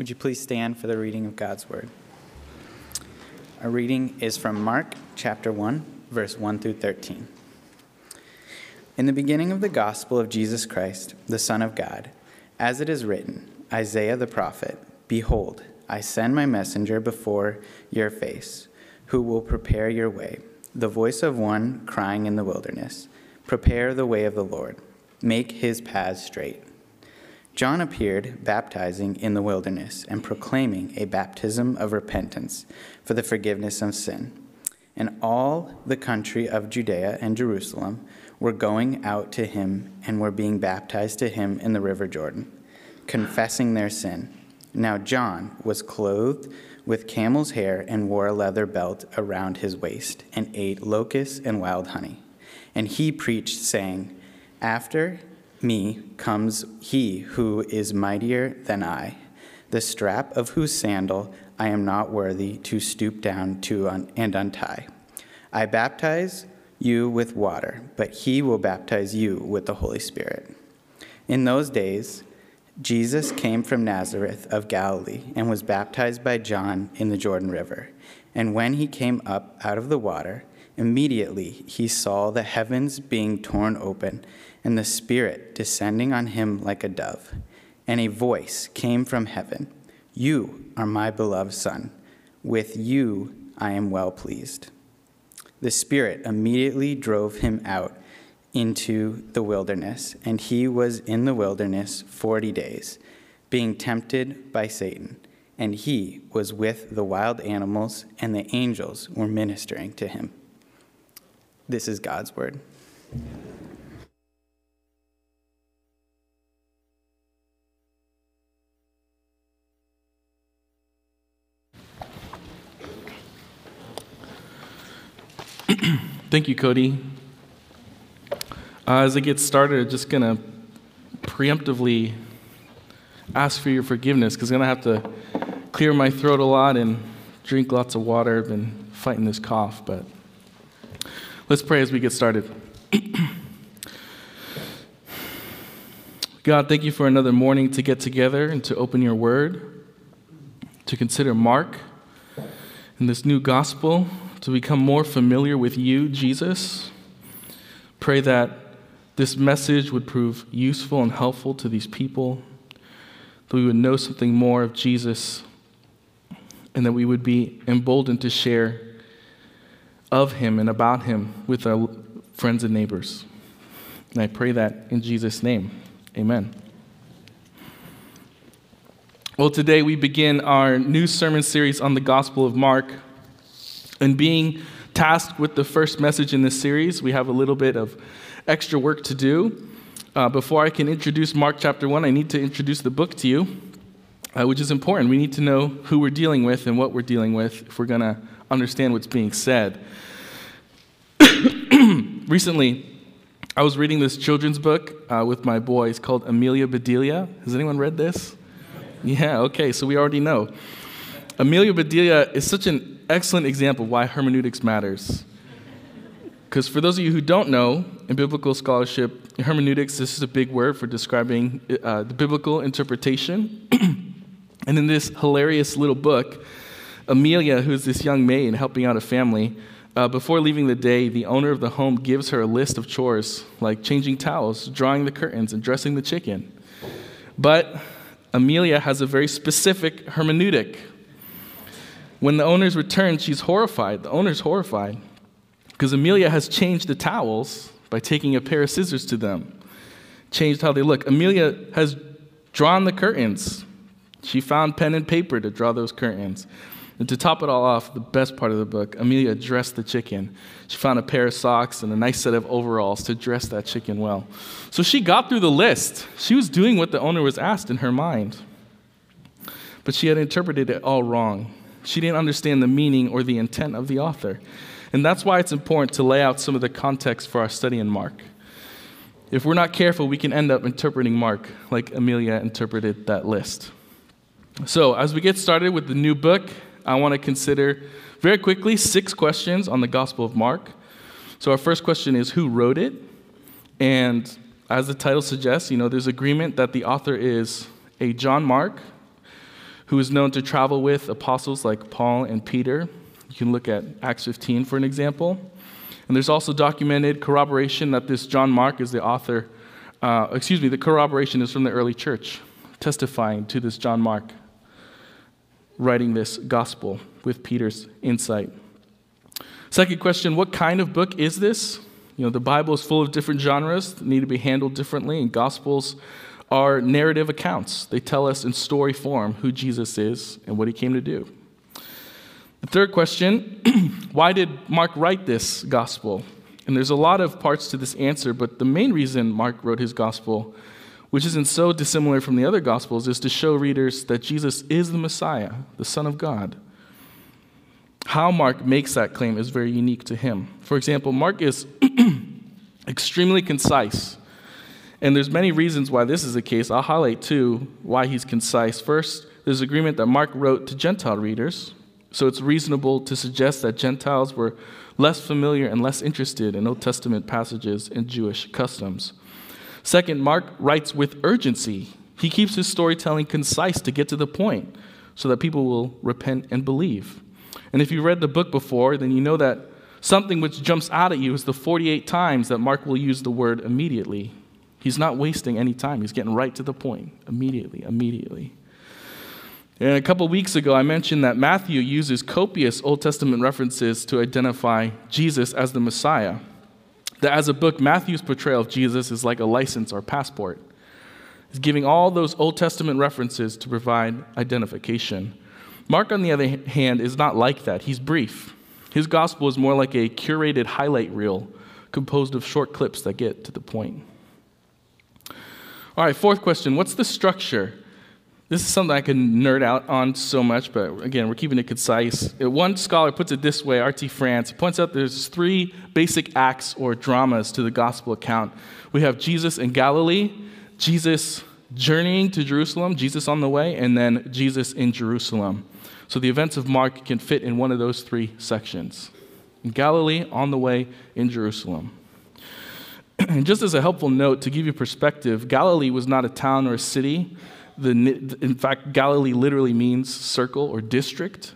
Would you please stand for the reading of God's Word? Our reading is from Mark chapter 1, verse 1 through 13. In the beginning of the gospel of Jesus Christ, the Son of God, as it is written, Isaiah the prophet, Behold, I send my messenger before your face, who will prepare your way, the voice of one crying in the wilderness, Prepare the way of the Lord, make his paths straight. John appeared baptizing in the wilderness and proclaiming a baptism of repentance for the forgiveness of sin. And all the country of Judea and Jerusalem were going out to him and were being baptized to him in the river Jordan, confessing their sin. Now John was clothed with camel's hair and wore a leather belt around his waist and ate locusts and wild honey. And he preached, saying, After me comes he who is mightier than I, the strap of whose sandal I am not worthy to stoop down to un- and untie. I baptize you with water, but he will baptize you with the Holy Spirit. In those days, Jesus came from Nazareth of Galilee and was baptized by John in the Jordan River. And when he came up out of the water, immediately he saw the heavens being torn open and the Spirit descending on him like a dove. And a voice came from heaven You are my beloved Son. With you I am well pleased. The Spirit immediately drove him out into the wilderness, and he was in the wilderness forty days, being tempted by Satan. And he was with the wild animals, and the angels were ministering to him. This is God's word. Thank you, Cody. Uh, as I get started, I'm just going to preemptively ask for your forgiveness because I'm going to have to clear my throat a lot and drink lots of water. I've been fighting this cough, but let's pray as we get started. God, thank you for another morning to get together and to open your word, to consider Mark and this new gospel to become more familiar with you, Jesus. Pray that this message would prove useful and helpful to these people, that we would know something more of Jesus, and that we would be emboldened to share of him and about him with our friends and neighbors. And I pray that in Jesus' name. Amen. Well, today we begin our new sermon series on the Gospel of Mark. And being tasked with the first message in this series, we have a little bit of extra work to do. Uh, before I can introduce Mark chapter 1, I need to introduce the book to you, uh, which is important. We need to know who we're dealing with and what we're dealing with if we're going to understand what's being said. Recently, I was reading this children's book uh, with my boys called Amelia Bedelia. Has anyone read this? Yeah, okay, so we already know. Amelia Bedelia is such an excellent example of why hermeneutics matters. Because for those of you who don't know, in biblical scholarship, hermeneutics, this is a big word for describing uh, the biblical interpretation. and in this hilarious little book, Amelia, who's this young maid helping out a family, uh, before leaving the day, the owner of the home gives her a list of chores like changing towels, drawing the curtains, and dressing the chicken. But Amelia has a very specific hermeneutic when the owners return, she's horrified. The owner's horrified because Amelia has changed the towels by taking a pair of scissors to them, changed how they look. Amelia has drawn the curtains. She found pen and paper to draw those curtains. And to top it all off, the best part of the book, Amelia dressed the chicken. She found a pair of socks and a nice set of overalls to dress that chicken well. So she got through the list. She was doing what the owner was asked in her mind. But she had interpreted it all wrong. She didn't understand the meaning or the intent of the author. And that's why it's important to lay out some of the context for our study in Mark. If we're not careful, we can end up interpreting Mark like Amelia interpreted that list. So, as we get started with the new book, I want to consider very quickly six questions on the Gospel of Mark. So, our first question is who wrote it? And as the title suggests, you know, there's agreement that the author is a John Mark, who is known to travel with apostles like Paul and Peter. You can look at Acts 15 for an example. And there's also documented corroboration that this John Mark is the author, uh, excuse me, the corroboration is from the early church, testifying to this John Mark writing this gospel with Peter's insight. Second question What kind of book is this? You know, the Bible is full of different genres that need to be handled differently, and gospels are narrative accounts. They tell us in story form who Jesus is and what he came to do. The third question why did Mark write this gospel? And there's a lot of parts to this answer, but the main reason Mark wrote his gospel which isn't so dissimilar from the other Gospels, is to show readers that Jesus is the Messiah, the Son of God. How Mark makes that claim is very unique to him. For example, Mark is extremely concise. And there's many reasons why this is the case. I'll highlight two why he's concise. First, there's agreement that Mark wrote to Gentile readers, so it's reasonable to suggest that Gentiles were less familiar and less interested in Old Testament passages and Jewish customs. Second, Mark writes with urgency. He keeps his storytelling concise to get to the point so that people will repent and believe. And if you read the book before, then you know that something which jumps out at you is the 48 times that Mark will use the word immediately. He's not wasting any time, he's getting right to the point immediately, immediately. And a couple weeks ago, I mentioned that Matthew uses copious Old Testament references to identify Jesus as the Messiah that as a book, Matthew's portrayal of Jesus is like a license or passport. He's giving all those Old Testament references to provide identification. Mark, on the other hand, is not like that. He's brief. His gospel is more like a curated highlight reel composed of short clips that get to the point. All right, fourth question What's the structure this is something I can nerd out on so much, but again, we're keeping it concise. Uh, one scholar puts it this way, R.T. France. He points out there's three basic acts or dramas to the gospel account. We have Jesus in Galilee, Jesus journeying to Jerusalem, Jesus on the way, and then Jesus in Jerusalem. So the events of Mark can fit in one of those three sections. In Galilee, on the way, in Jerusalem. And just as a helpful note to give you perspective, Galilee was not a town or a city the, in fact, Galilee literally means circle or district.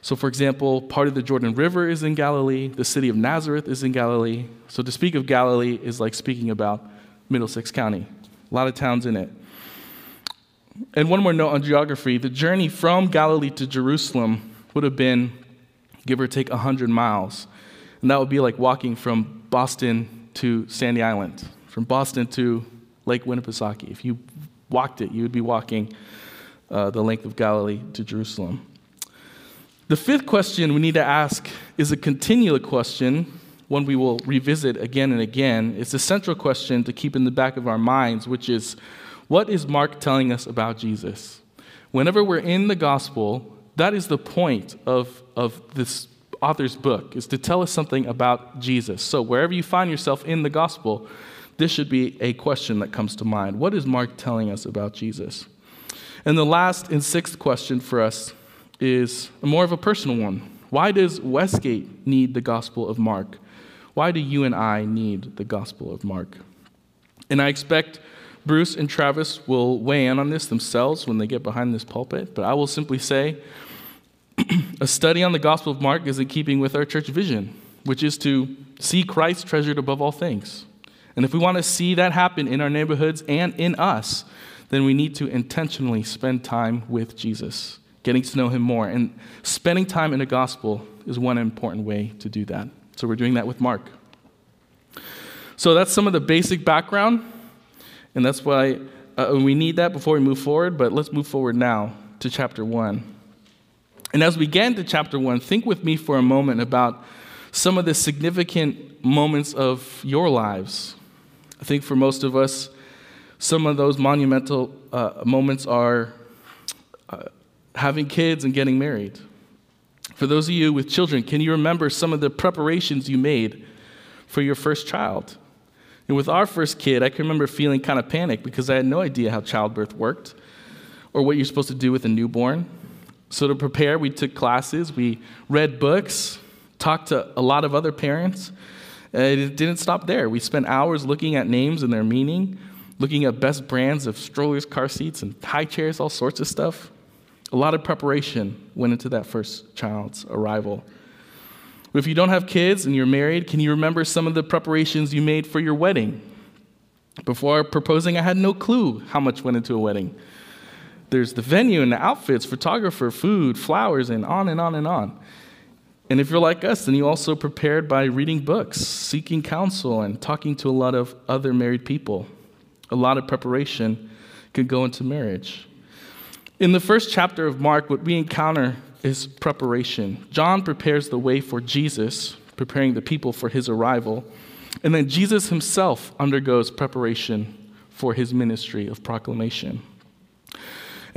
So, for example, part of the Jordan River is in Galilee, the city of Nazareth is in Galilee. So, to speak of Galilee is like speaking about Middlesex County, a lot of towns in it. And one more note on geography the journey from Galilee to Jerusalem would have been, give or take, 100 miles. And that would be like walking from Boston to Sandy Island, from Boston to Lake Winnipesaukee. If you walked it, you would be walking uh, the length of Galilee to Jerusalem. The fifth question we need to ask is a continual question, one we will revisit again and again. It's a central question to keep in the back of our minds, which is what is Mark telling us about Jesus? Whenever we're in the gospel, that is the point of, of this author's book, is to tell us something about Jesus. So wherever you find yourself in the gospel, this should be a question that comes to mind. What is Mark telling us about Jesus? And the last and sixth question for us is more of a personal one. Why does Westgate need the Gospel of Mark? Why do you and I need the Gospel of Mark? And I expect Bruce and Travis will weigh in on this themselves when they get behind this pulpit, but I will simply say a study on the Gospel of Mark is in keeping with our church vision, which is to see Christ treasured above all things. And if we want to see that happen in our neighborhoods and in us, then we need to intentionally spend time with Jesus, getting to know him more. And spending time in the gospel is one important way to do that. So we're doing that with Mark. So that's some of the basic background, and that's why uh, we need that before we move forward. But let's move forward now to chapter 1. And as we get into chapter 1, think with me for a moment about some of the significant moments of your lives I think for most of us, some of those monumental uh, moments are uh, having kids and getting married. For those of you with children, can you remember some of the preparations you made for your first child? And with our first kid, I can remember feeling kind of panicked because I had no idea how childbirth worked or what you're supposed to do with a newborn. So, to prepare, we took classes, we read books, talked to a lot of other parents. It didn't stop there. We spent hours looking at names and their meaning, looking at best brands of strollers, car seats, and high chairs, all sorts of stuff. A lot of preparation went into that first child's arrival. If you don't have kids and you're married, can you remember some of the preparations you made for your wedding? Before proposing, I had no clue how much went into a wedding. There's the venue and the outfits, photographer, food, flowers, and on and on and on. And if you're like us, then you also prepared by reading books, seeking counsel, and talking to a lot of other married people. A lot of preparation can go into marriage. In the first chapter of Mark, what we encounter is preparation. John prepares the way for Jesus, preparing the people for his arrival. And then Jesus himself undergoes preparation for his ministry of proclamation.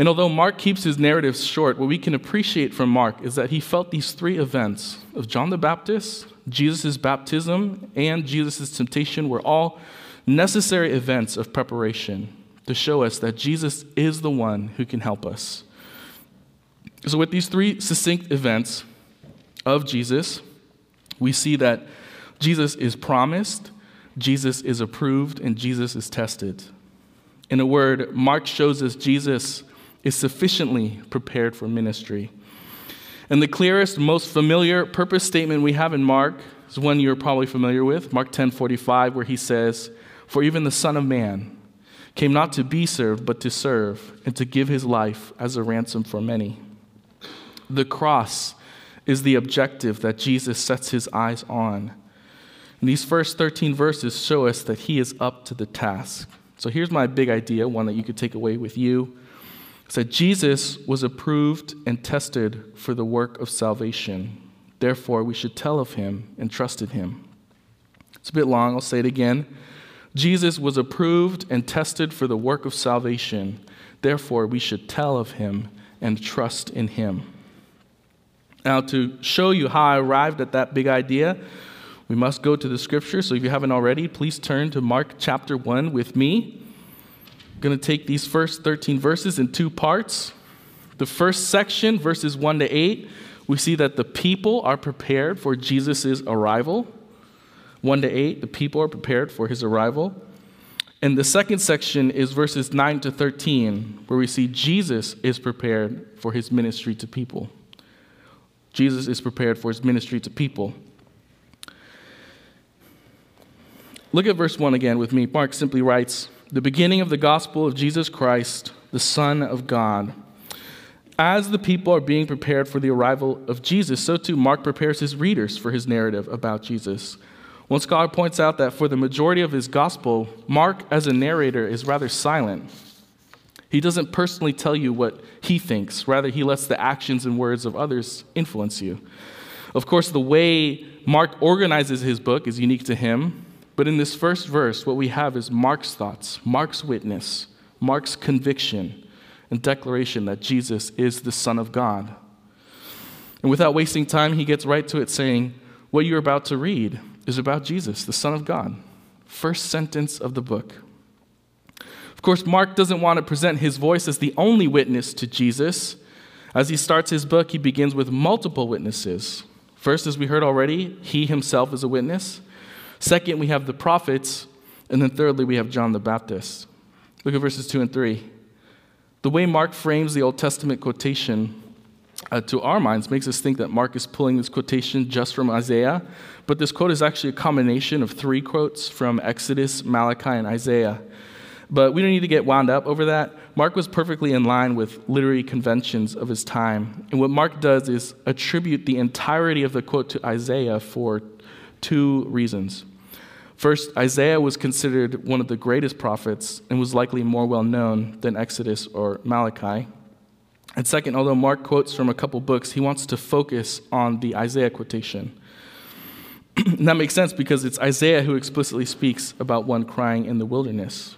And although Mark keeps his narratives short, what we can appreciate from Mark is that he felt these three events of John the Baptist, Jesus' baptism, and Jesus' temptation were all necessary events of preparation to show us that Jesus is the one who can help us. So, with these three succinct events of Jesus, we see that Jesus is promised, Jesus is approved, and Jesus is tested. In a word, Mark shows us Jesus is sufficiently prepared for ministry. And the clearest, most familiar purpose statement we have in Mark is one you're probably familiar with, Mark 10:45, where he says, "For even the Son of Man came not to be served, but to serve, and to give his life as a ransom for many." The cross is the objective that Jesus sets his eyes on. And these first 13 verses show us that he is up to the task. So here's my big idea, one that you could take away with you. That Jesus was approved and tested for the work of salvation. Therefore, we should tell of him and trust in him. It's a bit long, I'll say it again. Jesus was approved and tested for the work of salvation. Therefore, we should tell of him and trust in him. Now, to show you how I arrived at that big idea, we must go to the scripture. So if you haven't already, please turn to Mark chapter 1 with me. Going to take these first 13 verses in two parts. The first section, verses 1 to 8, we see that the people are prepared for Jesus' arrival. 1 to 8, the people are prepared for his arrival. And the second section is verses 9 to 13, where we see Jesus is prepared for his ministry to people. Jesus is prepared for his ministry to people. Look at verse 1 again with me. Mark simply writes The beginning of the gospel of Jesus Christ, the Son of God. As the people are being prepared for the arrival of Jesus, so too Mark prepares his readers for his narrative about Jesus. One scholar points out that for the majority of his gospel, Mark, as a narrator, is rather silent. He doesn't personally tell you what he thinks, rather, he lets the actions and words of others influence you. Of course, the way Mark organizes his book is unique to him, but in this first verse, what we have is Mark's thoughts, Mark's witness, Mark's conviction and declaration that Jesus is the Son of God. And without wasting time, he gets right to it, saying, What you're about to read is about Jesus, the Son of God. First sentence of the book. Of course, Mark doesn't want to present his voice as the only witness to Jesus. As he starts his book, he begins with multiple witnesses. First, as we heard already, he himself is a witness. Second, we have the prophets. And then thirdly, we have John the Baptist. Look at verses 2 and 3. The way Mark frames the Old Testament quotation uh, to our minds makes us think that Mark is pulling this quotation just from Isaiah, but this quote is actually a combination of three quotes from Exodus, Malachi, and Isaiah. But we don't need to get wound up over that. Mark was perfectly in line with literary conventions of his time. And what Mark does is attribute the entirety of the quote to Isaiah for two reasons. First, Isaiah was considered one of the greatest prophets and was likely more well known than Exodus or Malachi. And second, although Mark quotes from a couple books, he wants to focus on the Isaiah quotation. and that makes sense because it's Isaiah who explicitly speaks about one crying in the wilderness.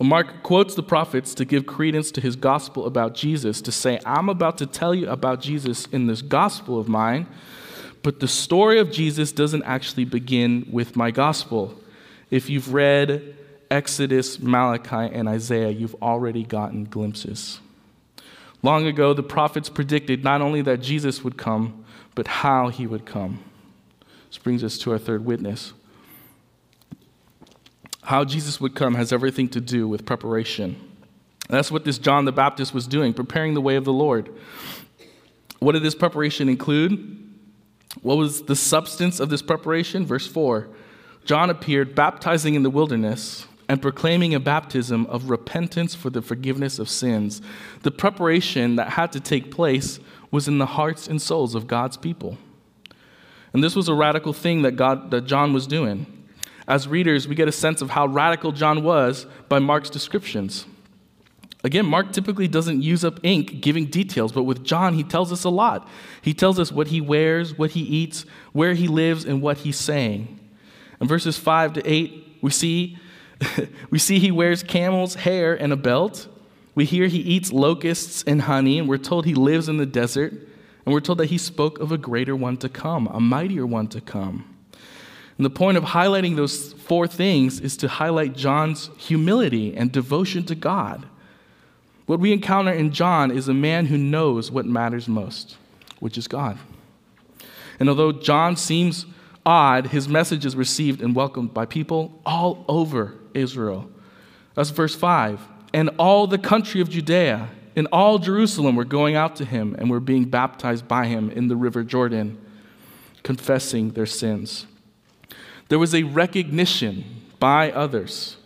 Well, Mark quotes the prophets to give credence to his gospel about Jesus, to say, I'm about to tell you about Jesus in this gospel of mine, but the story of Jesus doesn't actually begin with my gospel. If you've read Exodus, Malachi, and Isaiah, you've already gotten glimpses. Long ago, the prophets predicted not only that Jesus would come, but how he would come. This brings us to our third witness. How Jesus would come has everything to do with preparation. that's what this John the Baptist was doing, preparing the way of the Lord. What did this preparation include? What was the substance of this preparation? Verse 4 John appeared baptizing in the wilderness and proclaiming a baptism of repentance for the forgiveness of sins. The preparation that had to take place was in the hearts and souls of God's people. And this was a radical thing that, God, that John was doing. As readers, we get a sense of how radical John was by Mark's descriptions. Again, Mark typically doesn't use up ink giving details, but with John, he tells us a lot. He tells us what he wears, what he eats, where he lives, and what he's saying. In verses 5 to 8, we see, we see he wears camel's hair and a belt. We hear he eats locusts and honey, and we're told he lives in the desert. And we're told that he spoke of a greater one to come, a mightier one to come. And the point of highlighting those four things is to highlight John's humility and devotion to God. What we encounter in John is a man who knows what matters most, which is God. And although John seems odd, his message is received and welcomed by people all over Israel. That's verse 5. And all the country of Judea and all Jerusalem were going out to him and were being baptized by him in the river Jordan, confessing their sins. There was a recognition by others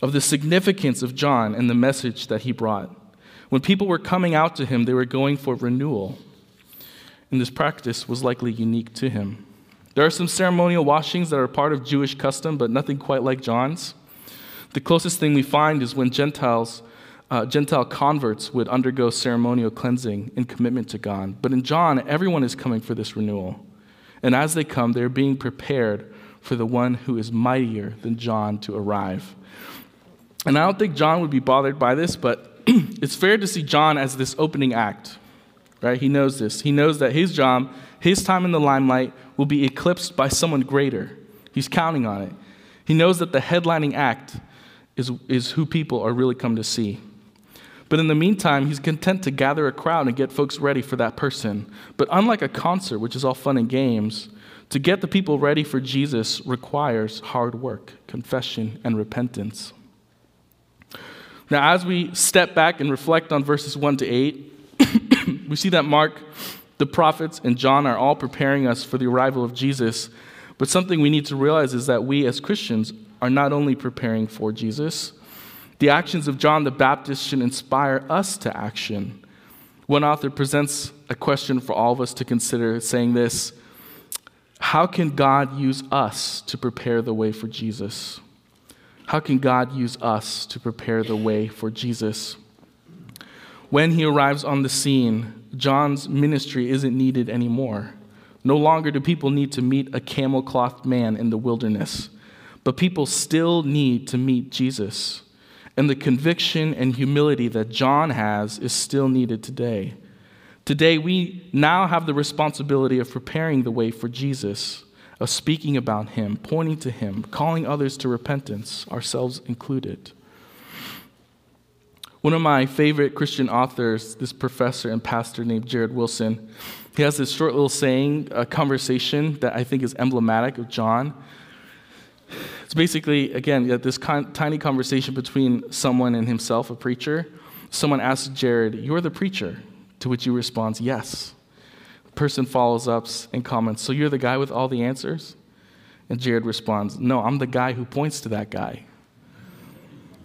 of the significance of John and the message that he brought. When people were coming out to him, they were going for renewal. And this practice was likely unique to him. There are some ceremonial washings that are part of Jewish custom, but nothing quite like John's. The closest thing we find is when Gentiles, uh, Gentile converts would undergo ceremonial cleansing in commitment to God. But in John, everyone is coming for this renewal. And as they come, they're being prepared for the one who is mightier than John to arrive. And I don't think John would be bothered by this, but it's fair to see John as this opening act, right? He knows this. He knows that his job, his time in the limelight, will be eclipsed by someone greater. He's counting on it. He knows that the headlining act is, is who people are really come to see. But in the meantime, he's content to gather a crowd and get folks ready for that person. But unlike a concert, which is all fun and games, to get the people ready for Jesus requires hard work, confession, and repentance. Now, as we step back and reflect on verses 1 to 8, we see that Mark, the prophets, and John are all preparing us for the arrival of Jesus. But something we need to realize is that we as Christians are not only preparing for Jesus, the actions of John the Baptist should inspire us to action. One author presents a question for all of us to consider, saying this How can God use us to prepare the way for Jesus? How can God use us to prepare the way for Jesus? When he arrives on the scene, John's ministry isn't needed anymore. No longer do people need to meet a camel clothed man in the wilderness, but people still need to meet Jesus. And the conviction and humility that John has is still needed today. Today, we now have the responsibility of preparing the way for Jesus of speaking about Him, pointing to Him, calling others to repentance, ourselves included. One of my favorite Christian authors, this professor and pastor named Jared Wilson, he has this short little saying, a conversation that I think is emblematic of John. It's basically, again, this tiny conversation between someone and himself, a preacher. Someone asks Jared, You're the preacher. To which he responds, Yes person follows up and comments, So you're the guy with all the answers? And Jared responds, No, I'm the guy who points to that guy.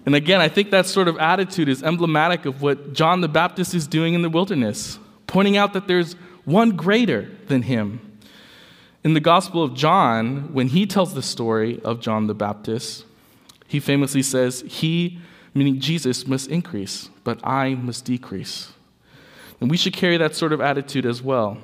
And again, I think that sort of attitude is emblematic of what John the Baptist is doing in the wilderness, pointing out that there's one greater than him. In the Gospel of John, when he tells the story of John the Baptist, he famously says, He, meaning Jesus, must increase, but I must decrease. And we should carry that sort of attitude as well.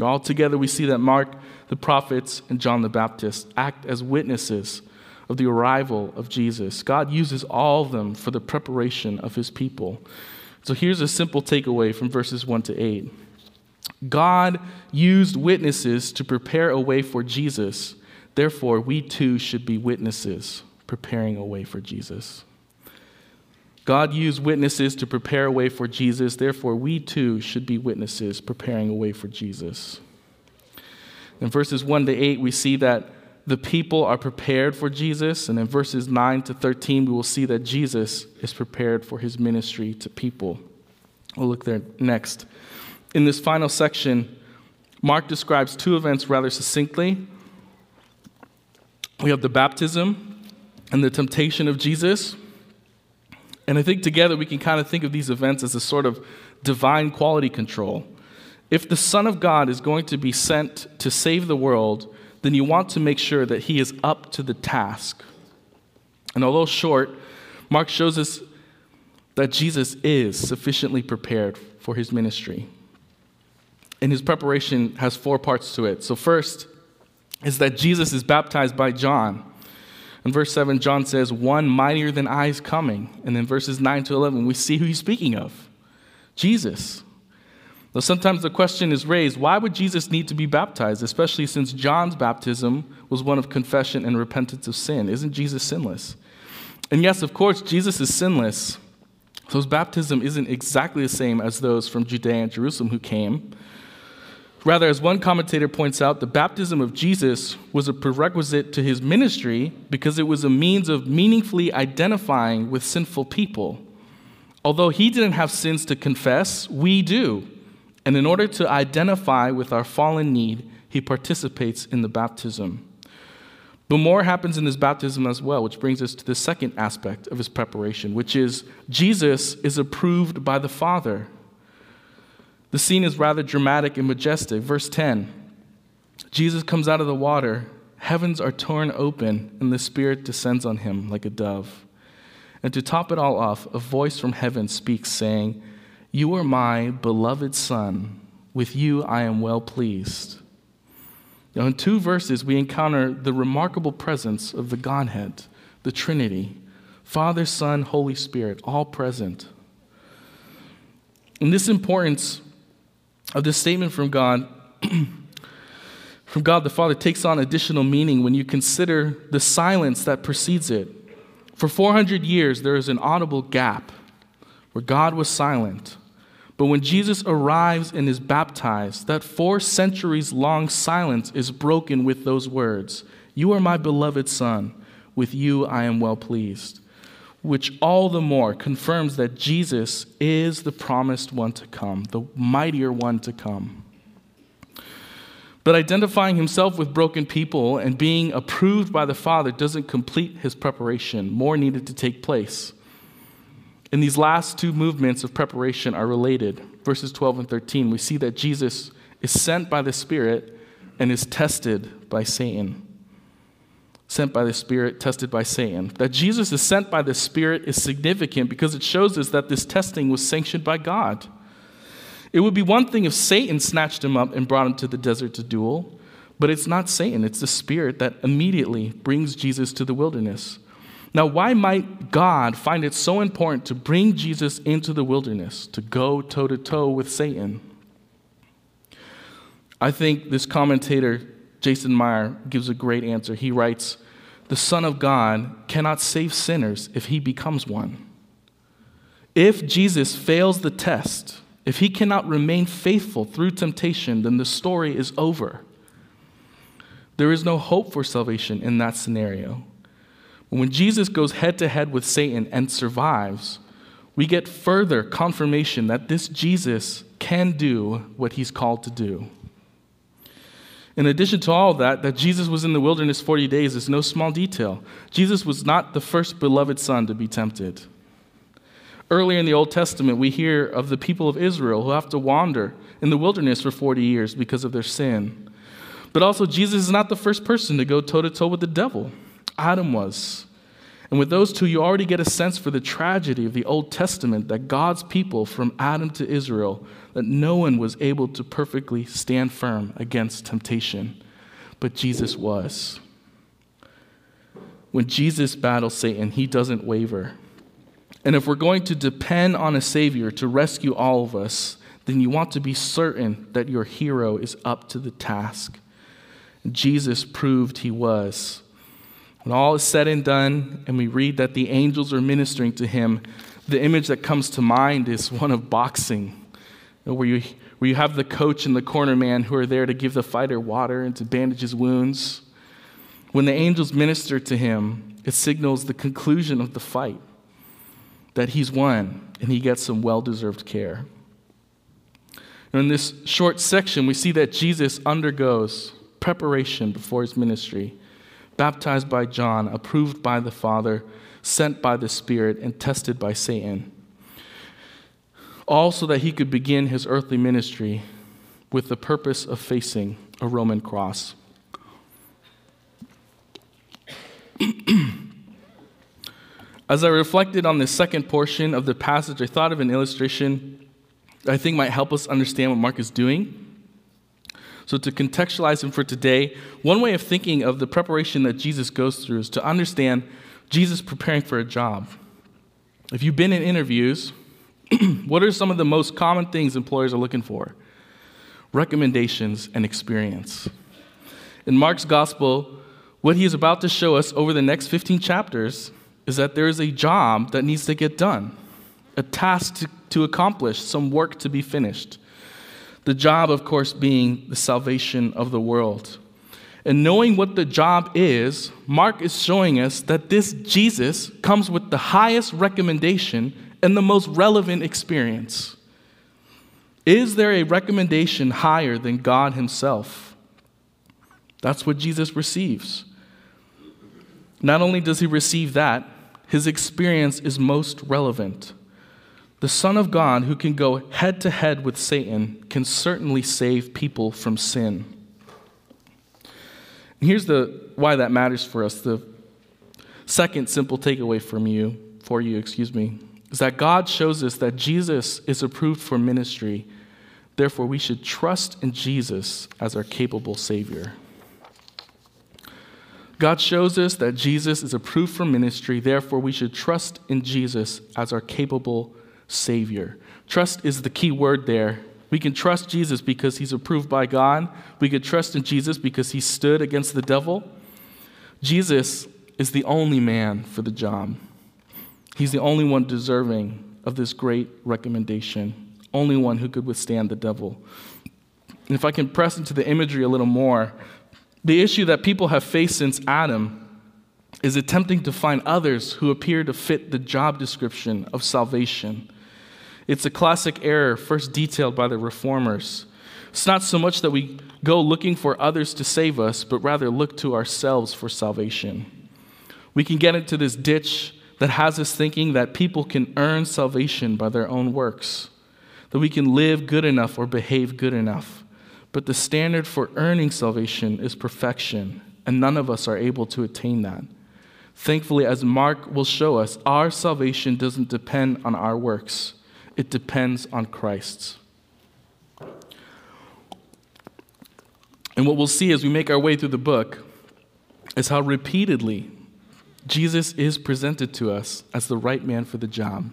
All together, we see that Mark, the prophets, and John the Baptist act as witnesses of the arrival of Jesus. God uses all of them for the preparation of his people. So here's a simple takeaway from verses 1 to 8 God used witnesses to prepare a way for Jesus. Therefore, we too should be witnesses preparing a way for Jesus. God used witnesses to prepare a way for Jesus. Therefore, we too should be witnesses preparing a way for Jesus. In verses 1 to 8, we see that the people are prepared for Jesus. And in verses 9 to 13, we will see that Jesus is prepared for his ministry to people. We'll look there next. In this final section, Mark describes two events rather succinctly. We have the baptism and the temptation of Jesus. And I think together we can kind of think of these events as a sort of divine quality control. If the Son of God is going to be sent to save the world, then you want to make sure that he is up to the task. And although short, Mark shows us that Jesus is sufficiently prepared for his ministry. And his preparation has four parts to it. So, first is that Jesus is baptized by John. In verse 7, John says, One mightier than I is coming. And in verses 9 to 11, we see who he's speaking of Jesus. Now, sometimes the question is raised why would Jesus need to be baptized, especially since John's baptism was one of confession and repentance of sin? Isn't Jesus sinless? And yes, of course, Jesus is sinless. So his baptism isn't exactly the same as those from Judea and Jerusalem who came. Rather, as one commentator points out, the baptism of Jesus was a prerequisite to his ministry because it was a means of meaningfully identifying with sinful people. Although he didn't have sins to confess, we do. And in order to identify with our fallen need, he participates in the baptism. But more happens in his baptism as well, which brings us to the second aspect of his preparation, which is Jesus is approved by the Father. The scene is rather dramatic and majestic. Verse 10 Jesus comes out of the water, heavens are torn open, and the Spirit descends on him like a dove. And to top it all off, a voice from heaven speaks, saying, You are my beloved Son. With you I am well pleased. Now, in two verses, we encounter the remarkable presence of the Godhead, the Trinity Father, Son, Holy Spirit, all present. And this importance of this statement from God, from God the Father, takes on additional meaning when you consider the silence that precedes it. For 400 years, there is an audible gap where God was silent. But when Jesus arrives and is baptized, that four centuries long silence is broken with those words You are my beloved Son, with you I am well pleased which all the more confirms that Jesus is the promised one to come, the mightier one to come. But identifying himself with broken people and being approved by the Father doesn't complete his preparation. More needed to take place. And these last two movements of preparation are related. Verses 12 and 13, we see that Jesus is sent by the Spirit and is tested by Satan sent by the Spirit, tested by Satan. That Jesus is sent by the Spirit is significant because it shows us that this testing was sanctioned by God. It would be one thing if Satan snatched him up and brought him to the desert to duel, but it's not Satan, it's the Spirit that immediately brings Jesus to the wilderness. Now, why might God find it so important to bring Jesus into the wilderness, to go toe to toe with Satan? I think this commentator Jason Meyer gives a great answer. He writes, The Son of God cannot save sinners if he becomes one. If Jesus fails the test, if he cannot remain faithful through temptation, then the story is over. There is no hope for salvation in that scenario. When Jesus goes head to head with Satan and survives, we get further confirmation that this Jesus can do what he's called to do. In addition to all that, that Jesus was in the wilderness 40 days is no small detail. Jesus was not the first beloved son to be tempted. Earlier in the Old Testament, we hear of the people of Israel who have to wander in the wilderness for 40 years because of their sin. But also, Jesus is not the first person to go toe to toe with the devil. Adam was. And with those two, you already get a sense for the tragedy of the Old Testament that God's people, from Adam to Israel, that no one was able to perfectly stand firm against temptation, but Jesus was. When Jesus battles Satan, he doesn't waver. And if we're going to depend on a Savior to rescue all of us, then you want to be certain that your hero is up to the task. Jesus proved he was. When all is said and done, and we read that the angels are ministering to him, the image that comes to mind is one of boxing where you, where you have the coach and the corner man who are there to give the fighter water and to bandage his wounds. When the angels minister to him, it signals the conclusion of the fight, that he's won and he gets some well deserved care. And in this short section, we see that Jesus undergoes preparation before his ministry, baptized by John, approved by the Father, sent by the Spirit, and tested by Satan. All so that he could begin his earthly ministry with the purpose of facing a Roman cross. As I reflected on the second portion of the passage, I thought of an illustration I think might help us understand what Mark is doing. So, to contextualize him for today, one way of thinking of the preparation that Jesus goes through is to understand Jesus preparing for a job. If you've been in interviews, what are some of the most common things employers are looking for? Recommendations and experience. In Mark's gospel, what he is about to show us over the next 15 chapters is that there is a job that needs to get done, a task to, to accomplish, some work to be finished. The job, of course, being the salvation of the world. And knowing what the job is, Mark is showing us that this Jesus comes with the highest recommendation and the most relevant experience. Is there a recommendation higher than God Himself? That's what Jesus receives. Not only does He receive that, His experience is most relevant. The Son of God, who can go head to head with Satan, can certainly save people from sin. And here's the why that matters for us. The second simple takeaway from you, for you, excuse me, is that God shows us that Jesus is approved for ministry. Therefore, we should trust in Jesus as our capable Savior. God shows us that Jesus is approved for ministry. Therefore, we should trust in Jesus as our capable Savior. Trust is the key word there. We can trust Jesus because he's approved by God. We can trust in Jesus because he stood against the devil. Jesus is the only man for the job. He's the only one deserving of this great recommendation, only one who could withstand the devil. And if I can press into the imagery a little more, the issue that people have faced since Adam is attempting to find others who appear to fit the job description of salvation. It's a classic error, first detailed by the reformers. It's not so much that we go looking for others to save us, but rather look to ourselves for salvation. We can get into this ditch that has us thinking that people can earn salvation by their own works, that we can live good enough or behave good enough. But the standard for earning salvation is perfection, and none of us are able to attain that. Thankfully, as Mark will show us, our salvation doesn't depend on our works it depends on Christ's. And what we'll see as we make our way through the book is how repeatedly Jesus is presented to us as the right man for the job.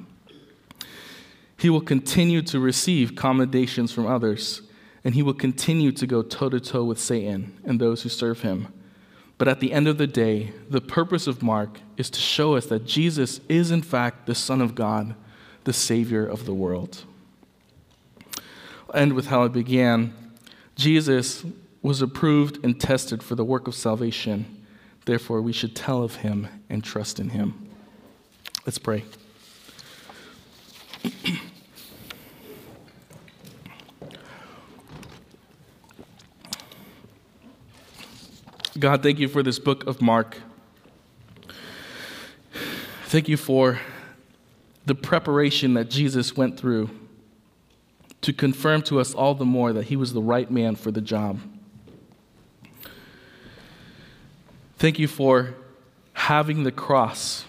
He will continue to receive commendations from others, and he will continue to go toe to toe with Satan and those who serve him. But at the end of the day, the purpose of Mark is to show us that Jesus is, in fact, the Son of God the Savior of the world. I'll end with how it began. Jesus was approved and tested for the work of salvation. Therefore, we should tell of him and trust in him. Let's pray. God, thank you for this book of Mark. Thank you for the preparation that Jesus went through to confirm to us all the more that he was the right man for the job. Thank you for having the cross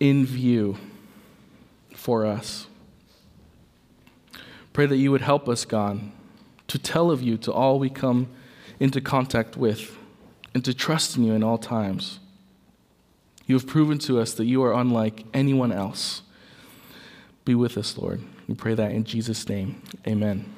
in view for us. Pray that you would help us, God, to tell of you to all we come into contact with and to trust in you in all times. You have proven to us that you are unlike anyone else. Be with us, Lord. We pray that in Jesus' name. Amen.